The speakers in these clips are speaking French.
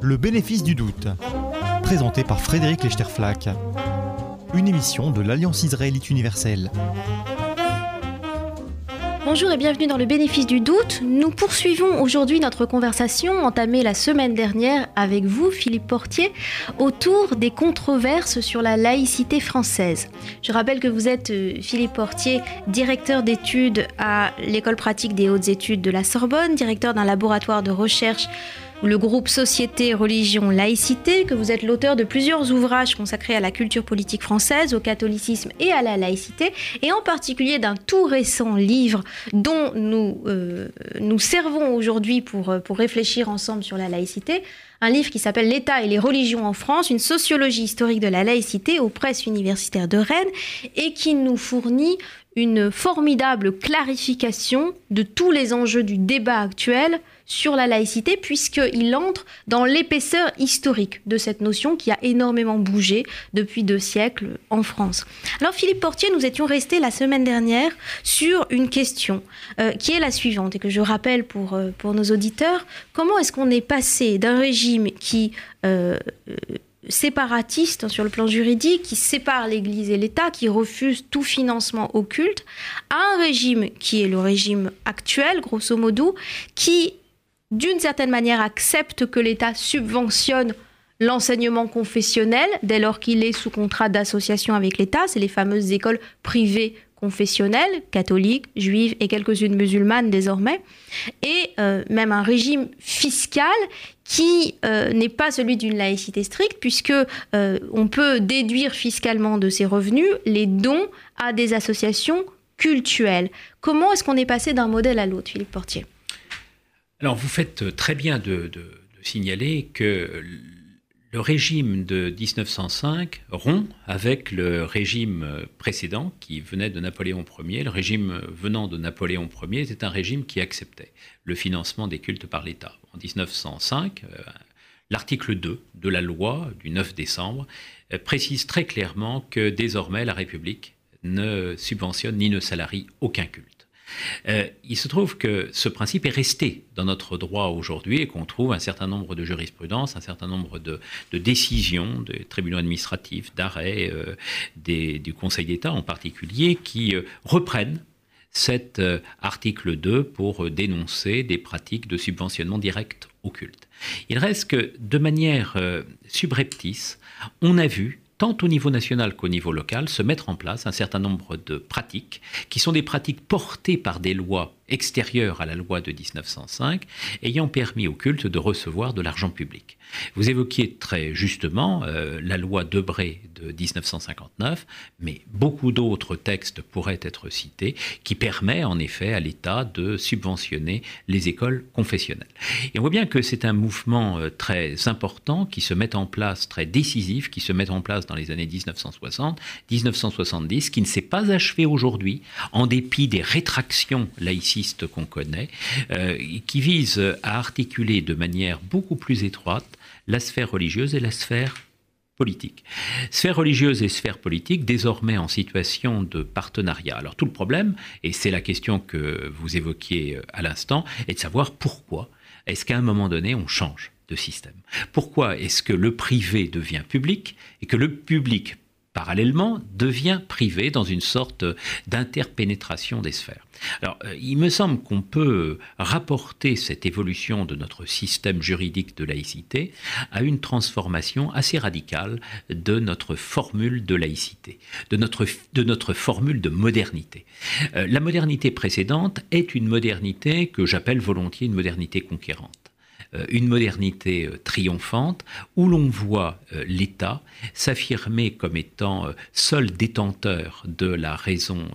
Le bénéfice du doute, présenté par Frédéric Lechterflack, une émission de l'Alliance israélite universelle. Bonjour et bienvenue dans le bénéfice du doute. Nous poursuivons aujourd'hui notre conversation entamée la semaine dernière avec vous, Philippe Portier, autour des controverses sur la laïcité française. Je rappelle que vous êtes, euh, Philippe Portier, directeur d'études à l'école pratique des hautes études de la Sorbonne, directeur d'un laboratoire de recherche le groupe Société, Religion, Laïcité, que vous êtes l'auteur de plusieurs ouvrages consacrés à la culture politique française, au catholicisme et à la laïcité, et en particulier d'un tout récent livre dont nous euh, nous servons aujourd'hui pour, euh, pour réfléchir ensemble sur la laïcité, un livre qui s'appelle L'État et les religions en France, une sociologie historique de la laïcité aux presses universitaires de Rennes, et qui nous fournit une formidable clarification de tous les enjeux du débat actuel sur la laïcité, puisqu'il entre dans l'épaisseur historique de cette notion qui a énormément bougé depuis deux siècles en France. Alors Philippe Portier, nous étions restés la semaine dernière sur une question euh, qui est la suivante, et que je rappelle pour, euh, pour nos auditeurs, comment est-ce qu'on est passé d'un régime qui... Euh, séparatiste sur le plan juridique, qui sépare l'Église et l'État, qui refuse tout financement au culte, à un régime qui est le régime actuel, grosso modo, qui d'une certaine manière, accepte que l'État subventionne l'enseignement confessionnel dès lors qu'il est sous contrat d'association avec l'État. C'est les fameuses écoles privées confessionnelles, catholiques, juives et quelques-unes musulmanes désormais. Et euh, même un régime fiscal qui euh, n'est pas celui d'une laïcité stricte, puisque euh, on peut déduire fiscalement de ses revenus les dons à des associations cultuelles. Comment est-ce qu'on est passé d'un modèle à l'autre, Philippe Portier? Alors vous faites très bien de, signaler que le régime de 1905 rompt avec le régime précédent qui venait de Napoléon Ier. Le régime venant de Napoléon Ier était un régime qui acceptait le financement des cultes par l'État. En 1905, euh, l'article 2 de la loi du 9 décembre euh, précise très clairement que désormais la République ne subventionne ni ne salarie aucun culte. Euh, il se trouve que ce principe est resté dans notre droit aujourd'hui et qu'on trouve un certain nombre de jurisprudences, un certain nombre de, décisions des tribunaux administratifs, d'arrêts, euh, du Conseil d'État en particulier, qui euh, reprennent cet article 2 pour dénoncer des pratiques de subventionnement direct au culte. Il reste que, de manière subreptice, on a vu tant au niveau national qu'au niveau local, se mettre en place un certain nombre de pratiques qui sont des pratiques portées par des lois extérieures à la loi de 1905, ayant permis au culte de recevoir de l'argent public. Vous évoquiez très justement euh, la loi Debré de 1959, mais beaucoup d'autres textes pourraient être cités qui permet en effet à l'État de subventionner les écoles confessionnelles. Et on voit bien que c'est un mouvement euh, très important qui se met en place, très décisif, qui se met en place dans les années 1960, 1970, qui ne s'est pas achevé aujourd'hui en dépit des rétractions qu'on connaît, euh, qui vise à articuler de manière beaucoup plus étroite la sphère religieuse et la sphère politique. Sphère religieuse et sphère politique désormais en situation de partenariat. Alors tout le problème, et c'est la question que vous évoquiez euh, à l'instant, est de savoir pourquoi est-ce qu'à un moment donné on change de système Pourquoi est-ce que le privé devient public et que le public parallèlement, devient privé dans une sorte d'interpénétration des sphères? Alors, euh, il me semble qu'on peut rapporter cette évolution de notre système juridique de laïcité à une transformation assez radicale de notre formule de laïcité, de notre, formule de modernité. Euh, la modernité précédente est une modernité que j'appelle volontiers une modernité conquérante. Euh, une modernité euh, triomphante où l'on voit euh, l'État s'affirmer comme étant seul détenteur de la raison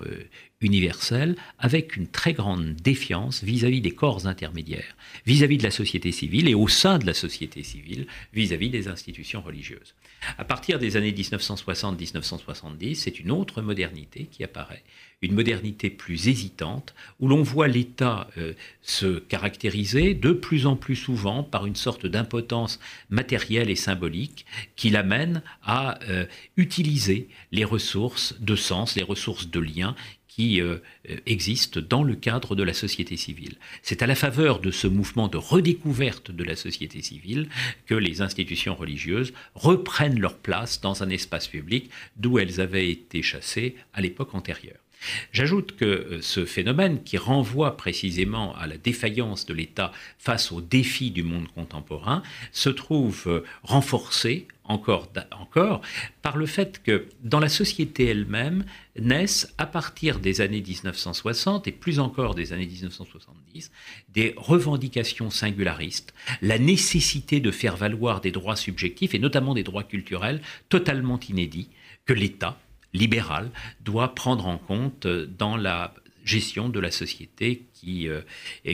universelle avec une très grande défiance vis-à-vis des corps intermédiaires, vis-à-vis de la société civile et au sein de la société civile vis-à-vis des institutions religieuses. À partir des années 1960-1970, c'est une autre modernité qui apparaît, une modernité plus hésitante, où l'on voit l'État euh, se caractériser de plus en plus souvent par une sorte d'impotence matérielle et symbolique qui l'amène à euh, utiliser les ressources de sens, les ressources de lien qui euh, existe dans le cadre de la société civile. C'est à la faveur de ce mouvement de redécouverte de la société civile que les institutions religieuses reprennent leur place dans un espace public d'où elles avaient été chassées à l'époque antérieure. J'ajoute que euh, ce phénomène, qui renvoie précisément à la défaillance de l'État face aux défis du monde contemporain, se trouve euh, renforcé encore, encore par le fait que dans la société elle-même naissent à partir des années 1960 et plus encore des années 1970 des revendications singularistes, la nécessité de faire valoir des droits subjectifs et notamment des droits culturels totalement inédits que l'État libéral doit prendre en compte dans la gestion de la société qui, euh,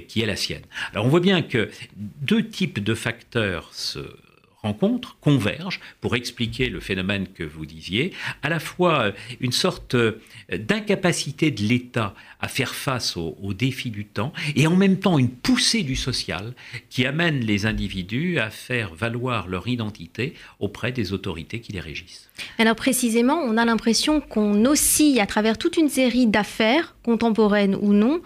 qui est la sienne. Alors on voit bien que deux types de facteurs se rencontrent, convergent pour expliquer le phénomène que vous disiez, à la fois euh, une sorte euh, d'incapacité de l'État à faire face aux, défis du temps et en même temps une poussée du social qui amène les individus à faire valoir leur identité auprès des autorités qui les régissent. Alors précisément, on a l'impression qu'on oscille à travers toute une série d'affaires, contemporaines ou non,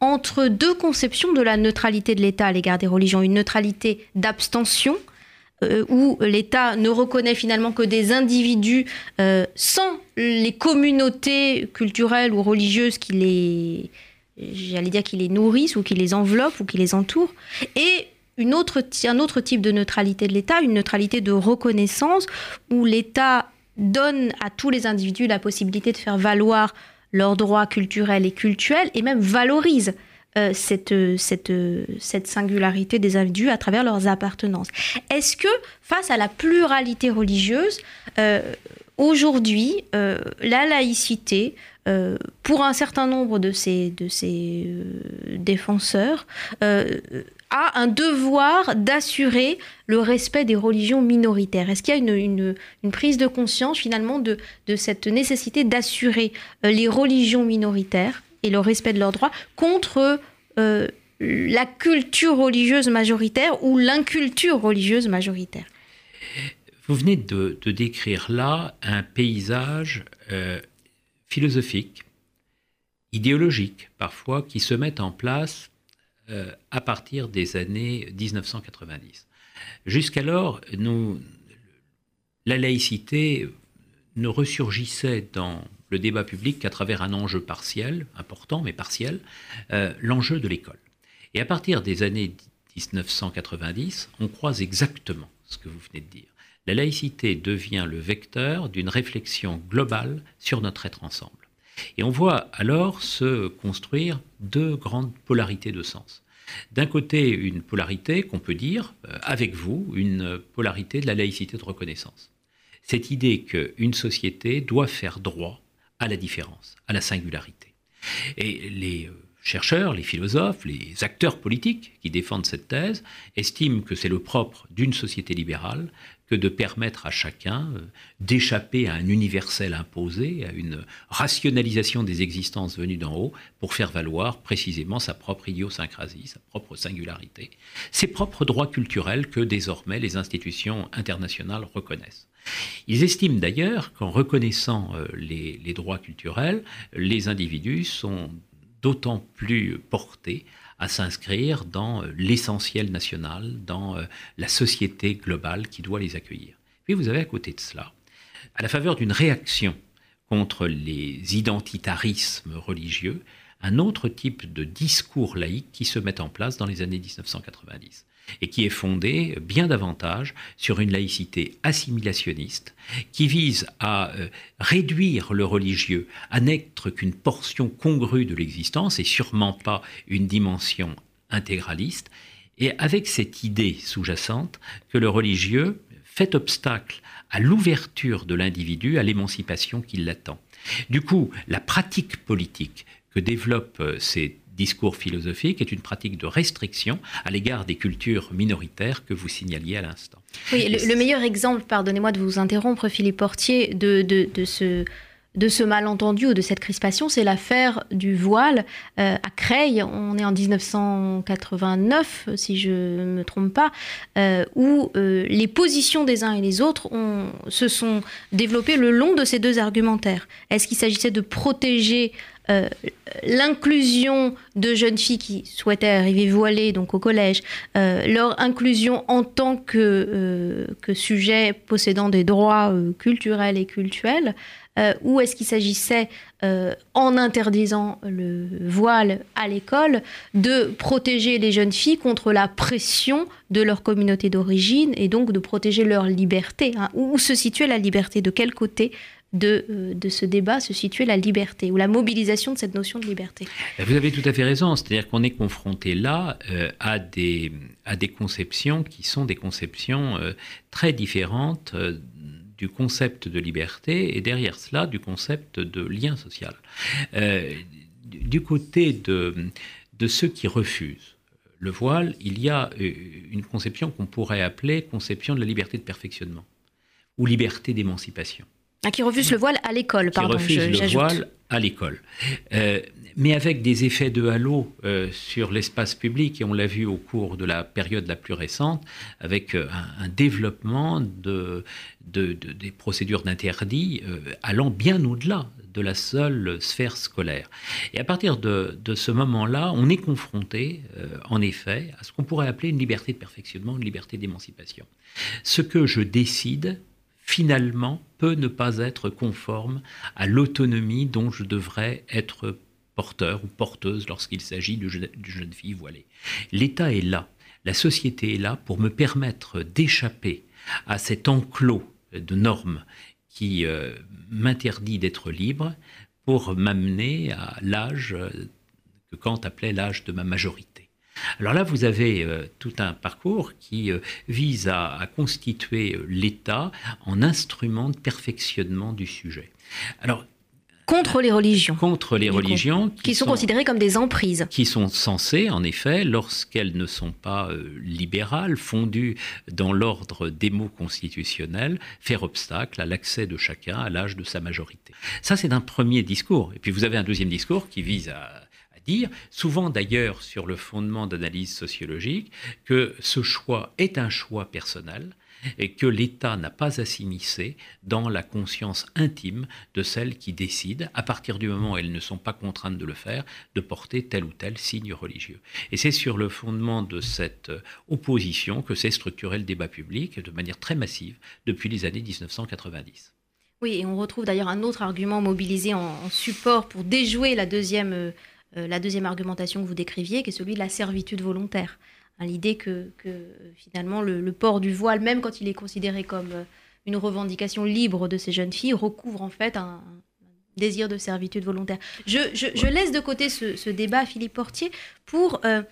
entre deux conceptions de la neutralité de l'État à l'égard des religions. Une neutralité d'abstention euh, où l'État ne reconnaît finalement que des individus euh, sans les communautés culturelles ou religieuses qui les, j'allais dire, qui les nourrissent ou qui les enveloppent ou qui les entourent, et une autre, un autre type de neutralité de l'État, une neutralité de reconnaissance où l'État donne à tous les individus la possibilité de faire valoir leurs droits culturels et cultuels et même valorise euh, cette, cette, cette singularité des individus à travers leurs appartenances. Est-ce que face à la pluralité religieuse, euh, aujourd'hui, euh, la laïcité, pour un certain nombre de ces défenseurs, a un devoir d'assurer le respect des religions minoritaires? Est-ce qu'il y a une, prise de conscience finalement de cette nécessité d'assurer les religions minoritaires? Et le respect de leurs droits contre euh, la culture religieuse majoritaire ou l'inculture religieuse majoritaire. Vous venez de, décrire là un paysage euh, philosophique, idéologique parfois, qui se met en place euh, à partir des années 1990. Jusqu'alors, la laïcité ne ressurgissait dans le débat public qu'à travers un enjeu partiel, important mais partiel, euh, l'enjeu de l'école. Et à partir des années 1990, on croise exactement ce que vous venez de dire. La laïcité devient le vecteur d'une réflexion globale sur notre être ensemble. Et on voit alors se construire deux grandes polarités de sens. D'un côté, une polarité qu'on peut dire, euh, avec vous, une polarité de la laïcité de reconnaissance. Cette idée qu'une société doit faire droit à la différence, à la singularité. Et les euh, chercheurs, les philosophes, les acteurs politiques qui défendent cette thèse estiment que c'est le propre d'une société libérale que de permettre à chacun euh, d'échapper à un universel imposé, à une rationalisation des existences venues d'en haut, pour faire valoir précisément sa propre idiosyncrasie, sa propre singularité, ses propres droits culturels que désormais les institutions internationales reconnaissent. Ils estiment d'ailleurs qu'en reconnaissant euh, les, droits culturels, les individus sont d'autant plus portés à s'inscrire dans euh, l'essentiel national, dans euh, la société globale qui doit les accueillir. Puis vous avez à côté de cela, à la faveur d'une réaction contre les identitarismes religieux, un autre type de discours laïque qui se met en place dans les années 1990 et qui est fondée bien davantage sur une laïcité assimilationniste qui vise à euh, réduire le religieux à n'être qu'une portion congrue de l'existence et sûrement pas une dimension intégraliste, et avec cette idée sous-jacente que le religieux fait obstacle à l'ouverture de l'individu à l'émancipation qui l'attend. Du coup, la pratique politique que développent euh, ces discours philosophique est une pratique de restriction à l'égard des cultures minoritaires que vous signaliez à l'instant. Oui, le, meilleur exemple, pardonnez-moi de vous interrompre, Philippe Portier, de, de, de ce de ce malentendu ou de cette crispation, c'est l'affaire du voile euh, à Creil. On est en 1989, si je ne me trompe pas, euh, où euh, les positions des uns et des autres se sont développées le long de ces deux argumentaires. Est-ce qu'il s'agissait de protéger l'inclusion de jeunes filles qui souhaitaient arriver voilées donc au collège, leur inclusion en tant que, que sujet possédant des droits culturels et cultuels, ou est-ce qu'il s'agissait, en interdisant le voile à l'école, de protéger les jeunes filles contre la pression de leur communauté d'origine et donc de protéger leur liberté hein Où se situait la liberté De quel côté euh, de, ce débat se situait la liberté ou la mobilisation de cette notion de liberté. Vous avez tout à fait raison, c'est-à-dire qu'on est confronté là euh, à, des, à des conceptions qui sont des conceptions euh, très différentes du concept de liberté et derrière cela du concept de lien social. du côté de, de ceux qui refusent le voile, il y a une conception qu'on pourrait appeler conception de la liberté de perfectionnement ou liberté d'émancipation. Ah, qui refuse le voile à l'école, pardon. Qui refuse le voile à l'école. Euh, mais avec des effets de halo euh, sur l'espace public, et on l'a vu au cours de la période la plus récente, avec euh, un, développement de, des procédures d'interdit allant bien au-delà de la seule sphère scolaire. Et à partir de, de ce moment-là, on est confronté, en effet, à ce qu'on pourrait appeler une liberté de perfectionnement, une liberté d'émancipation. Ce que je décide, finalement, peut ne pas être conforme à l'autonomie dont je devrais être porteur ou porteuse lorsqu'il s'agit d'une jeune fille voilée. L'État est là, la société est là pour me permettre d'échapper à cet enclos de normes qui euh, m'interdit d'être libre pour m'amener à l'âge que Kant appelait l'âge de ma majorité. Alors là, vous avez euh, tout un parcours qui euh, vise à, constituer euh, l'État en instrument de perfectionnement du sujet. Alors, contre les religions. Contre les religions. Qui, sont, considérées comme des emprises. Qui sont censées, en effet, lorsqu'elles ne sont pas libérales, fondues dans l'ordre des mots constitutionnels, faire obstacle à l'accès de chacun à l'âge de sa majorité. Ça, c'est un premier discours. Et puis vous avez un deuxième discours qui vise à souvent d'ailleurs sur le fondement d'analyse sociologique, que ce choix est un choix personnel et que l'État n'a pas à s'immiscer dans la conscience intime de celles qui décident, à partir du moment où elles ne sont pas contraintes de le faire, de porter tel ou tel signe religieux. Et c'est sur le fondement de cette opposition que s'est structuré le débat public de manière très massive depuis les années 1990. Oui, et on retrouve d'ailleurs un autre argument mobilisé en, support pour déjouer la deuxième euh, euh, la deuxième argumentation que vous décriviez, qui est celui de la servitude volontaire. Hein, l'idée que, finalement le, port du voile, même quand il est considéré comme euh, une revendication libre de ces jeunes filles, recouvre en fait un, désir de servitude volontaire. Je, laisse de côté ce, débat, Philippe Portier, pour euh,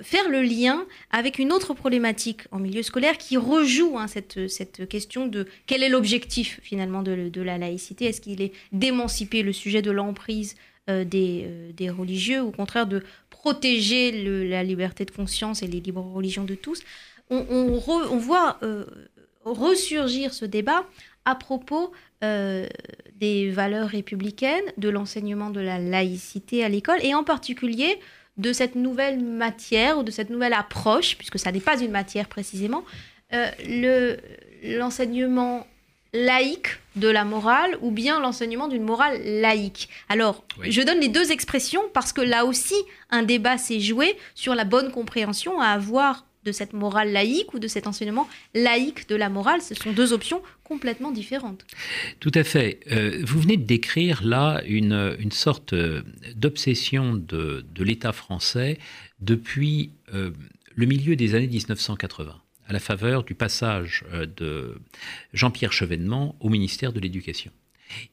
faire le lien avec une autre problématique en milieu scolaire qui rejoue hein, cette, question de quel est l'objectif finalement de, de la laïcité. Est-ce qu'il est d'émanciper le sujet de l'emprise euh, euh, des, religieux, au contraire de protéger la liberté de conscience et les libres religions de tous. On, voit euh, ressurgir ce débat à propos des valeurs républicaines, de l'enseignement de la laïcité à l'école, et en particulier de cette nouvelle matière ou de cette nouvelle approche, puisque ça n'est pas une matière précisément, l'enseignement laïque de la morale ou bien l'enseignement d'une morale laïque. Alors, je donne les deux expressions parce que là aussi, un débat s'est joué sur la bonne compréhension à avoir de cette morale laïque ou de cet enseignement laïque de la morale. Ce sont deux options complètement différentes. Tout à fait. Euh, vous venez de décrire là une, une sorte euh, d'obsession de, de l'État français depuis euh, le milieu des années 1980 à la faveur du passage euh, de Jean-Pierre Chevènement au ministère de l'Éducation.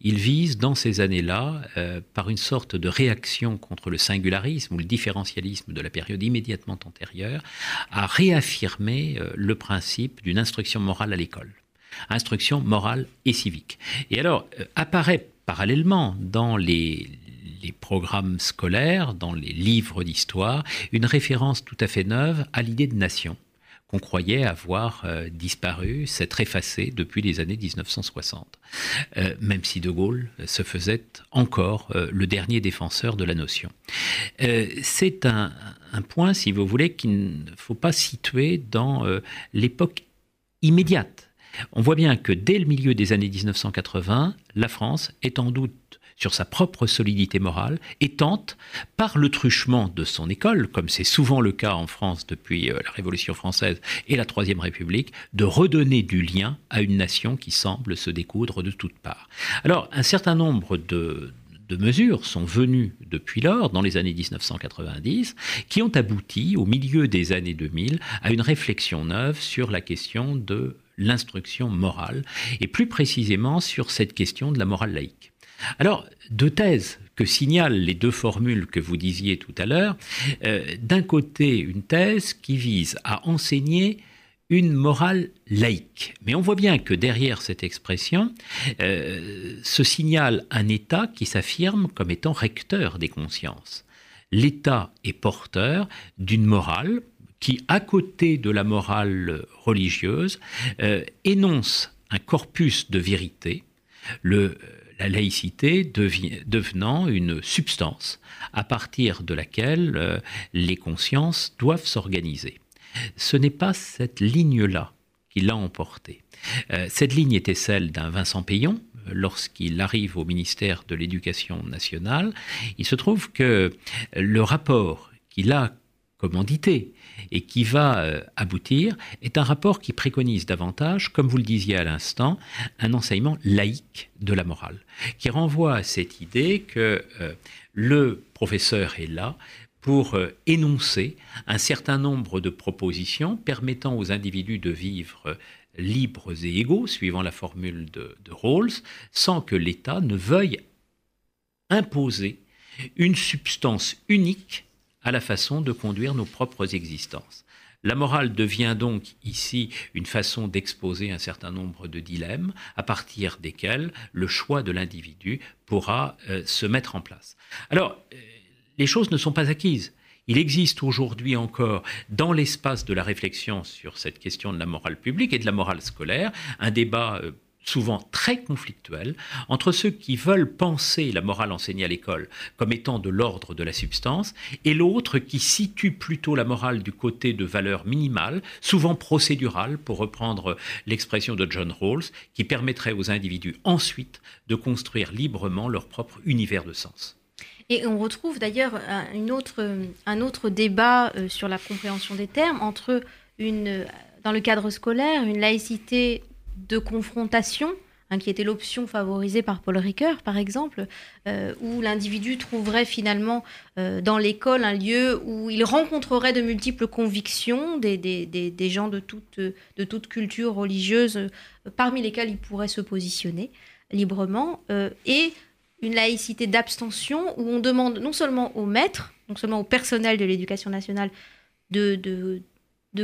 Il vise dans ces années-là, euh, par une sorte de réaction contre le singularisme ou le différentialisme de la période immédiatement antérieure, à réaffirmer euh, le principe d'une instruction morale à l'école. Instruction morale et civique. Et alors, apparaît parallèlement dans les, les programmes scolaires, dans les livres d'histoire, une référence tout à fait neuve à l'idée de nation qu'on croyait avoir euh, disparu, s'être effacé depuis les années 1960, euh, même si De Gaulle se faisait encore euh, le dernier défenseur de la notion. C'est un, point, si vous voulez, qu'il ne faut pas situer dans l'époque immédiate. On voit bien que dès le milieu des années 1980, la France est en doute sur sa propre solidité morale et tente, par le truchement de son école, comme c'est souvent le cas en France depuis euh, la Révolution française et la Troisième République, de redonner du lien à une nation qui semble se découdre de toutes parts. Alors, un certain nombre de, de mesures sont venues depuis lors, dans les années 1990, qui ont abouti, au milieu des années 2000, à une réflexion neuve sur la question de l'instruction morale, et plus précisément sur cette question de la morale laïque. Alors, deux thèses que signalent les deux formules que vous disiez tout à l'heure. Euh, d'un côté, une thèse qui vise à enseigner une morale laïque. Mais on voit bien que derrière cette expression euh, se signale un État qui s'affirme comme étant recteur des consciences. L'État est porteur d'une morale qui, à côté de la morale religieuse, euh, énonce un corpus de vérité, la laïcité devenant une substance à partir de laquelle euh, les consciences doivent s'organiser. Ce n'est pas cette ligne-là qui l'a emporté. Euh, cette ligne était celle d'un Vincent Payon, lorsqu'il arrive au ministère de l'Éducation nationale. Il se trouve que le rapport qu'il a commandité et qui va euh, aboutir est un rapport qui préconise davantage, comme vous le disiez à l'instant, un enseignement laïque de la morale, qui renvoie à cette idée que euh, le professeur est là pour euh, énoncer un certain nombre de propositions permettant aux individus de vivre libres et égaux, suivant la formule de, de Rawls, sans que l'État ne veuille imposer une substance unique à la façon de conduire nos propres existences. La morale devient donc ici une façon d'exposer un certain nombre de dilemmes à partir desquels le choix de l'individu pourra euh, se mettre en place. Alors, les choses ne sont pas acquises. Il existe aujourd'hui encore, dans l'espace de la réflexion sur cette question de la morale publique et de la morale scolaire, un débat euh, souvent très conflictuel entre ceux qui veulent penser la morale enseignée à l'école comme étant de l'ordre de la substance et l'autre qui situe plutôt la morale du côté de valeurs minimales, souvent procédurales, pour reprendre l'expression de John Rawls, qui permettrait aux individus ensuite de construire librement leur propre univers de sens. Et on retrouve d'ailleurs un autre, débat euh, sur la compréhension des termes entre, une, dans le cadre scolaire, une laïcité de confrontation, hein, qui était l'option favorisée par Paul Ricoeur, par exemple, euh, où l'individu trouverait finalement euh, dans l'école un lieu où il rencontrerait de multiples convictions, des, des, des, des gens de toute, de toute culture religieuse, parmi lesquels il pourrait se positionner librement, et une laïcité d'abstention où on demande non seulement aux maîtres, non seulement au personnel de l'éducation nationale de, de,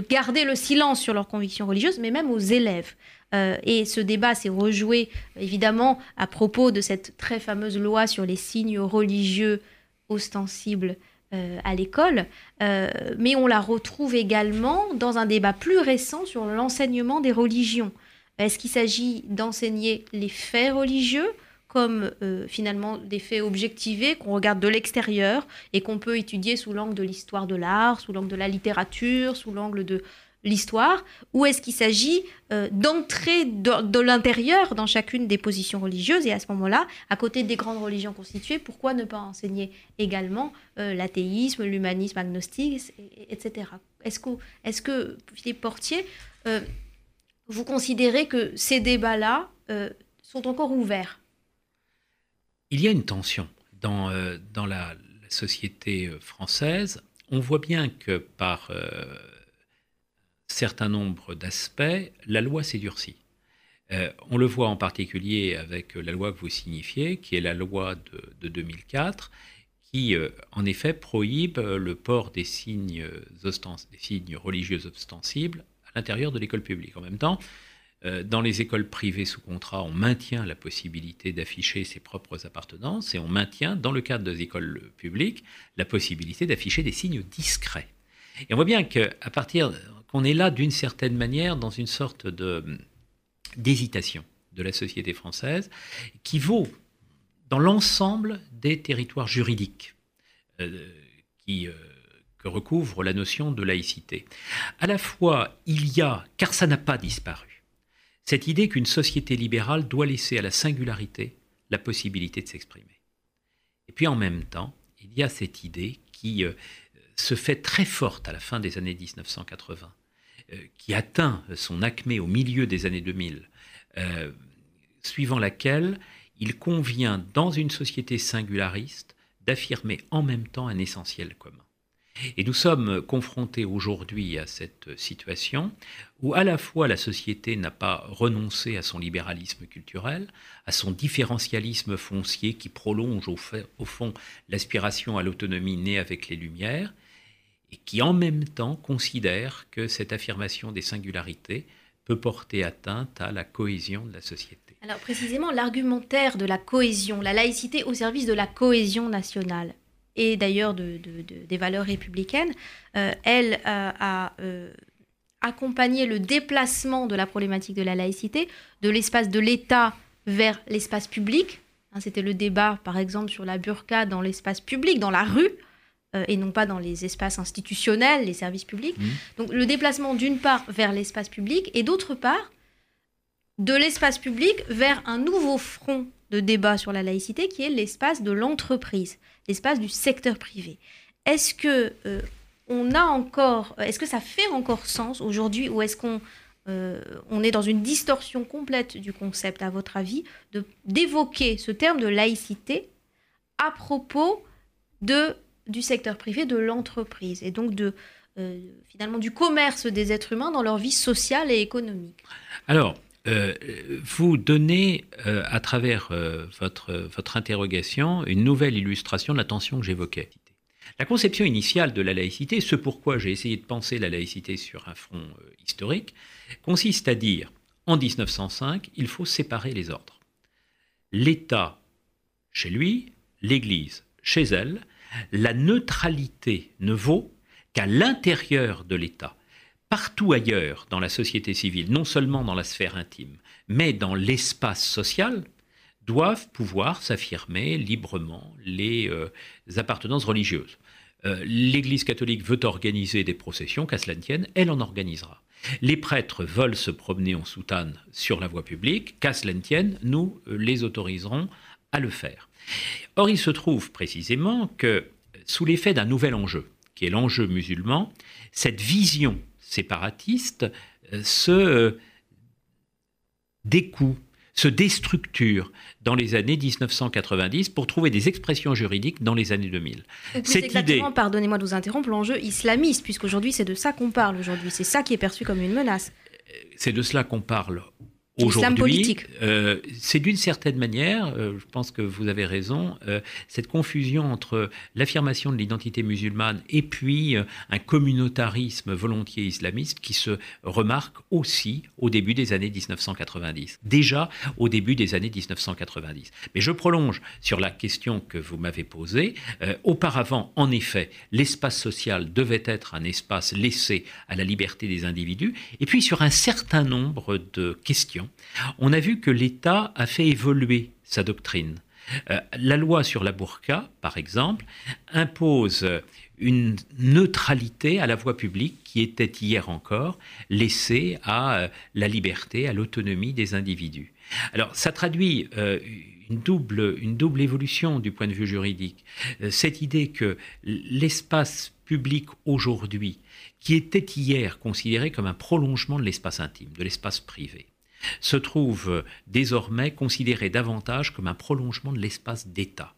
garder le silence sur leurs convictions religieuses, mais même aux élèves. Euh, et ce débat s'est rejoué évidemment à propos de cette très fameuse loi sur les signes religieux ostensibles euh, à l'école, euh, mais on la retrouve également dans un débat plus récent sur l'enseignement des religions. Est-ce qu'il s'agit d'enseigner les faits religieux comme finalement des faits objectivés qu'on regarde de l'extérieur et qu'on peut étudier sous l'angle de l'histoire de l'art, sous l'angle de la littérature, sous l'angle de l'histoire, ou est-ce qu'il s'agit euh, d'entrer de, l'intérieur dans chacune des positions religieuses et à ce moment-là, à côté des grandes religions constituées, pourquoi ne pas enseigner également euh, l'athéisme, l'humanisme agnostique, etc. Est-ce que, est que, Philippe Portier, vous considérez que ces débats-là sont encore ouverts? Il y a une tension dans, euh, dans la, société euh, française. On voit bien que par euh, certain nombre d'aspects, la loi s'est durcie. on le voit en particulier avec la loi que vous signifiez, qui est la loi de, 2004, qui en effet prohibe le port des signes, religieux ostensibles à l'intérieur de l'école publique. En même temps, euh, dans les écoles privées sous contrat, on maintient la possibilité d'afficher ses propres appartenances et on maintient, dans le cadre des écoles publiques, la possibilité d'afficher des signes discrets. Et on voit bien qu'à partir qu'on est là d'une certaine manière dans une sorte de d'hésitation de la société française qui vaut dans l'ensemble des territoires juridiques euh, euh, que recouvre la notion de laïcité. À la fois, il y a, car ça n'a pas disparu, cette idée qu'une société libérale doit laisser à la singularité la possibilité de s'exprimer. Et puis en même temps, il y a cette idée qui euh, se fait très forte à la fin des années 1980, euh, qui atteint son acmé au milieu des années 2000, euh, suivant laquelle il convient, dans une société singulariste, d'affirmer en même temps un essentiel commun. Et nous sommes confrontés aujourd'hui à cette situation où à la fois la société n'a pas renoncé à son libéralisme culturel, à son différentialisme foncier qui prolonge au, au fond l'aspiration à l'autonomie née avec les Lumières, et qui en même temps considère que cette affirmation des singularités peut porter atteinte à la cohésion de la société. Alors précisément, l'argumentaire de la cohésion, la laïcité au service de la cohésion nationale, et d'ailleurs de, des valeurs républicaines, euh, elle euh, a euh, accompagné le déplacement de la problématique de la laïcité de l'espace de l'État vers l'espace public. Hein, c'était le débat, par exemple, sur la burqa dans l'espace public, dans la rue, et non pas dans les espaces institutionnels, les services publics. Mmh. Donc le déplacement d'une part vers l'espace public et d'autre part de l'espace public vers un nouveau front de débat sur la laïcité qui est l'espace de l'entreprise l'espace du secteur privé. Est-ce que euh, on a encore, est-ce que ça fait encore sens aujourd'hui ou est-ce qu'on euh, on est dans une distorsion complète du concept, à votre avis, d'évoquer ce terme de laïcité à propos de, du secteur privé, de l'entreprise, et donc de, euh, finalement du commerce des êtres humains dans leur vie sociale et économique Alors, euh, vous donnez, euh, à travers votre, votre interrogation, une nouvelle illustration de la tension que j'évoquais. La conception initiale de la laïcité, ce pourquoi j'ai essayé de penser la laïcité sur un front historique, consiste à dire, en 1905, il faut séparer les ordres. L'État chez lui, l'Église chez elle, la neutralité ne vaut qu'à l'intérieur de l'État partout ailleurs dans la société civile, non seulement dans la sphère intime, mais dans l'espace social, doivent pouvoir s'affirmer librement les euh, appartenances religieuses. Euh, L'Église catholique veut organiser des processions, qu'à cela elle en organisera. Les prêtres veulent se promener en soutane sur la voie publique, qu'à cela nous euh, les autoriserons à le faire. Or, il se trouve précisément que, sous l'effet d'un nouvel enjeu, qui est l'enjeu musulman, cette vision séparatistes euh, se euh, découpent, se déstructurent dans les années 1990 pour trouver des expressions juridiques dans les années 2000. Cette idée, pardonnez-moi de vous interrompre, l'enjeu islamiste, puisqu'aujourd'hui c'est de ça qu'on parle aujourd'hui, c'est ça qui est perçu comme une menace. C'est de cela qu'on parle Aujourd'hui, euh, c'est d'une certaine manière, euh, je pense que vous avez raison, euh, cette confusion entre l'affirmation de l'identité musulmane et puis un communautarisme volontiers islamiste qui se remarque aussi au début des années 1990. Déjà au début des années 1990. Mais je prolonge sur la question que vous m'avez posée. auparavant, en effet, l'espace social devait être un espace laissé à la liberté des individus. Et puis sur un certain nombre de questions, on a vu que l'État a fait évoluer sa doctrine. Euh, la loi sur la burqa, par exemple, impose une neutralité à la voie publique qui était hier encore laissée à euh, la liberté, à l'autonomie des individus. Alors ça traduit euh, une, double, une double évolution du point de vue juridique. cette idée que l'espace public aujourd'hui, qui était hier considéré comme un prolongement de l'espace intime, de l'espace privé, se trouve désormais considéré davantage comme un prolongement de l'espace d'État.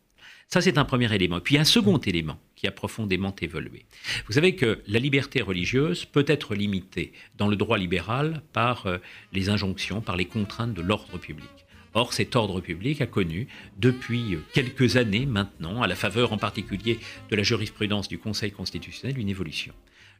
Ça, c'est un premier élément. Puis un second élément qui a profondément évolué. Vous savez que la liberté religieuse peut être limitée dans le droit libéral par euh, les injonctions, par les contraintes de l'ordre public. Or, cet ordre public a connu, depuis euh, quelques années maintenant, à la faveur en particulier de la jurisprudence du Conseil constitutionnel, une évolution.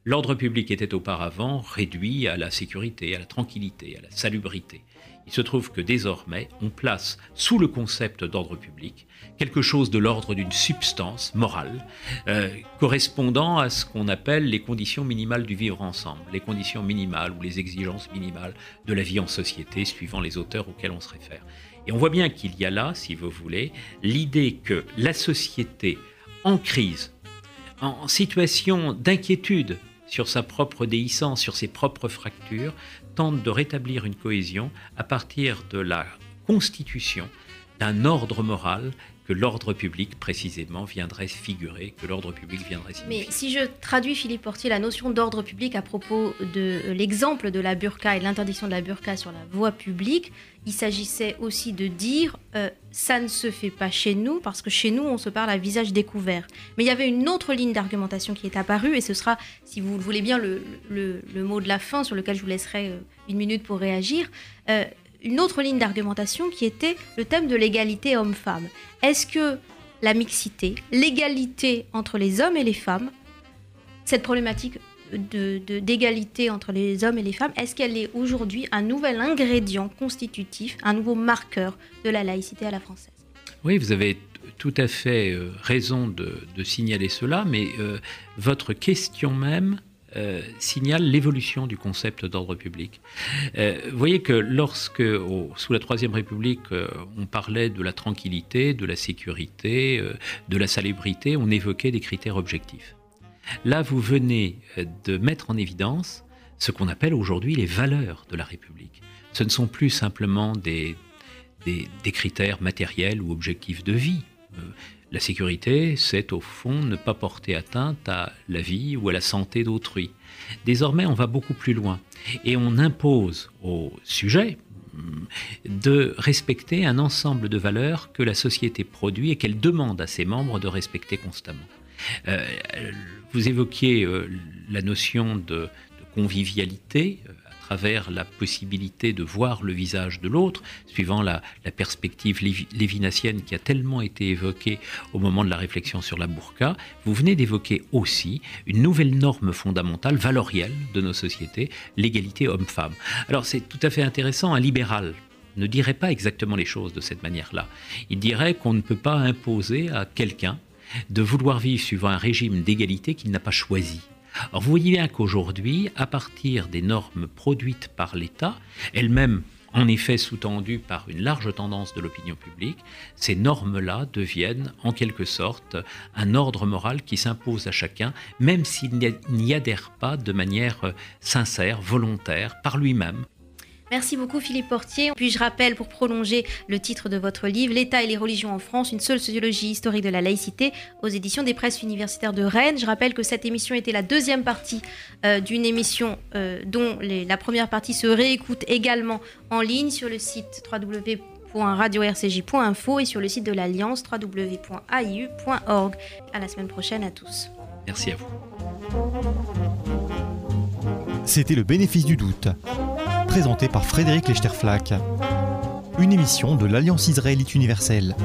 L'ordre public était auparavant réduit à la sécurité, à la tranquillité, à la salubrité. Il se trouve que désormais, on place sous le concept d'ordre public quelque chose de l'ordre d'une substance morale, euh, correspondant à ce qu'on appelle les conditions minimales du vivre ensemble, les conditions minimales ou les exigences minimales de la vie en société, suivant les auteurs auxquels on se réfère. Et on voit bien qu'il y a là, si vous voulez, l'idée que la société en crise, en situation d'inquiétude sur sa propre déhiscence, sur ses propres fractures, tente de rétablir une cohésion à partir de la constitution d'un ordre moral que l'ordre public précisément viendrait figurer, que l'ordre public viendrait signifier. Mais si je traduis, Philippe Portier, la notion d'ordre public à propos de l'exemple de la burqa et l'interdiction de la burqa sur la voie publique, il s'agissait aussi de dire euh, ça ne se fait pas chez nous parce que chez nous on se parle à visage découvert. Mais il y avait une autre ligne d'argumentation qui est apparue et ce sera, si vous le voulez bien, le, mot de la fin sur lequel je vous laisserai euh, une minute pour réagir. Euh, une autre ligne d'argumentation qui était le thème de l'égalité homme-femme. Est-ce que la mixité, l'égalité entre les hommes et les femmes, cette problématique d'égalité entre les hommes et les femmes, est-ce qu'elle est aujourd'hui un nouvel ingrédient constitutif, un nouveau marqueur de la laïcité à la française? Oui, vous avez tout à fait euh, raison de, signaler cela, mais euh, votre question même euh, signale l'évolution du concept d'ordre public. Euh, vous voyez que lorsque, sous la Troisième République, euh, on parlait de la tranquillité, de la sécurité, de la salubrité, on évoquait des critères objectifs. Là, vous venez de mettre en évidence ce qu'on appelle aujourd'hui les valeurs de la République. Ce ne sont plus simplement des, des critères matériels ou objectifs de vie. La sécurité, c'est au fond ne pas porter atteinte à la vie ou à la santé d'autrui. Désormais, on va beaucoup plus loin et on impose au sujet mm, de respecter un ensemble de valeurs que la société produit et qu'elle demande à ses membres de respecter constamment. Euh, vous évoquiez euh, la notion de, convivialité, euh, travers la possibilité de voir le visage de l'autre, suivant la, perspective lévinassienne qui a tellement été évoquée au moment de la réflexion sur la burqa, vous venez d'évoquer aussi une nouvelle norme fondamentale, valorielle de nos sociétés, l'égalité homme-femme. Alors c'est tout à fait intéressant, un libéral ne dirait pas exactement les choses de cette manière-là. Il dirait qu'on ne peut pas imposer à quelqu'un de vouloir vivre suivant un régime d'égalité qu'il n'a pas choisi. Vous voyez bien qu'aujourd'hui, à partir des normes produites par l'État, elles-mêmes en effet sous-tendues par une large tendance de l'opinion publique, ces normes-là deviennent en quelque sorte un ordre moral qui s'impose à chacun, même s'il n'y adhère pas de manière sincère, volontaire, par lui-même, Merci beaucoup Philippe Portier. Puis je rappelle pour prolonger le titre de votre livre L'État et les religions en France, une seule sociologie historique de la laïcité aux éditions des presses universitaires de Rennes. Je rappelle que cette émission était la deuxième partie euh, d'une émission euh, dont la première partie se réécoute également en ligne sur le site www.radio-rcj.info et sur le site de l'Alliance www.aiu.org. À la semaine prochaine à tous. Merci à vous. C'était le bénéfice du doute présenté par Frédéric Lechterflack. Une émission de l'Alliance israélite universelle.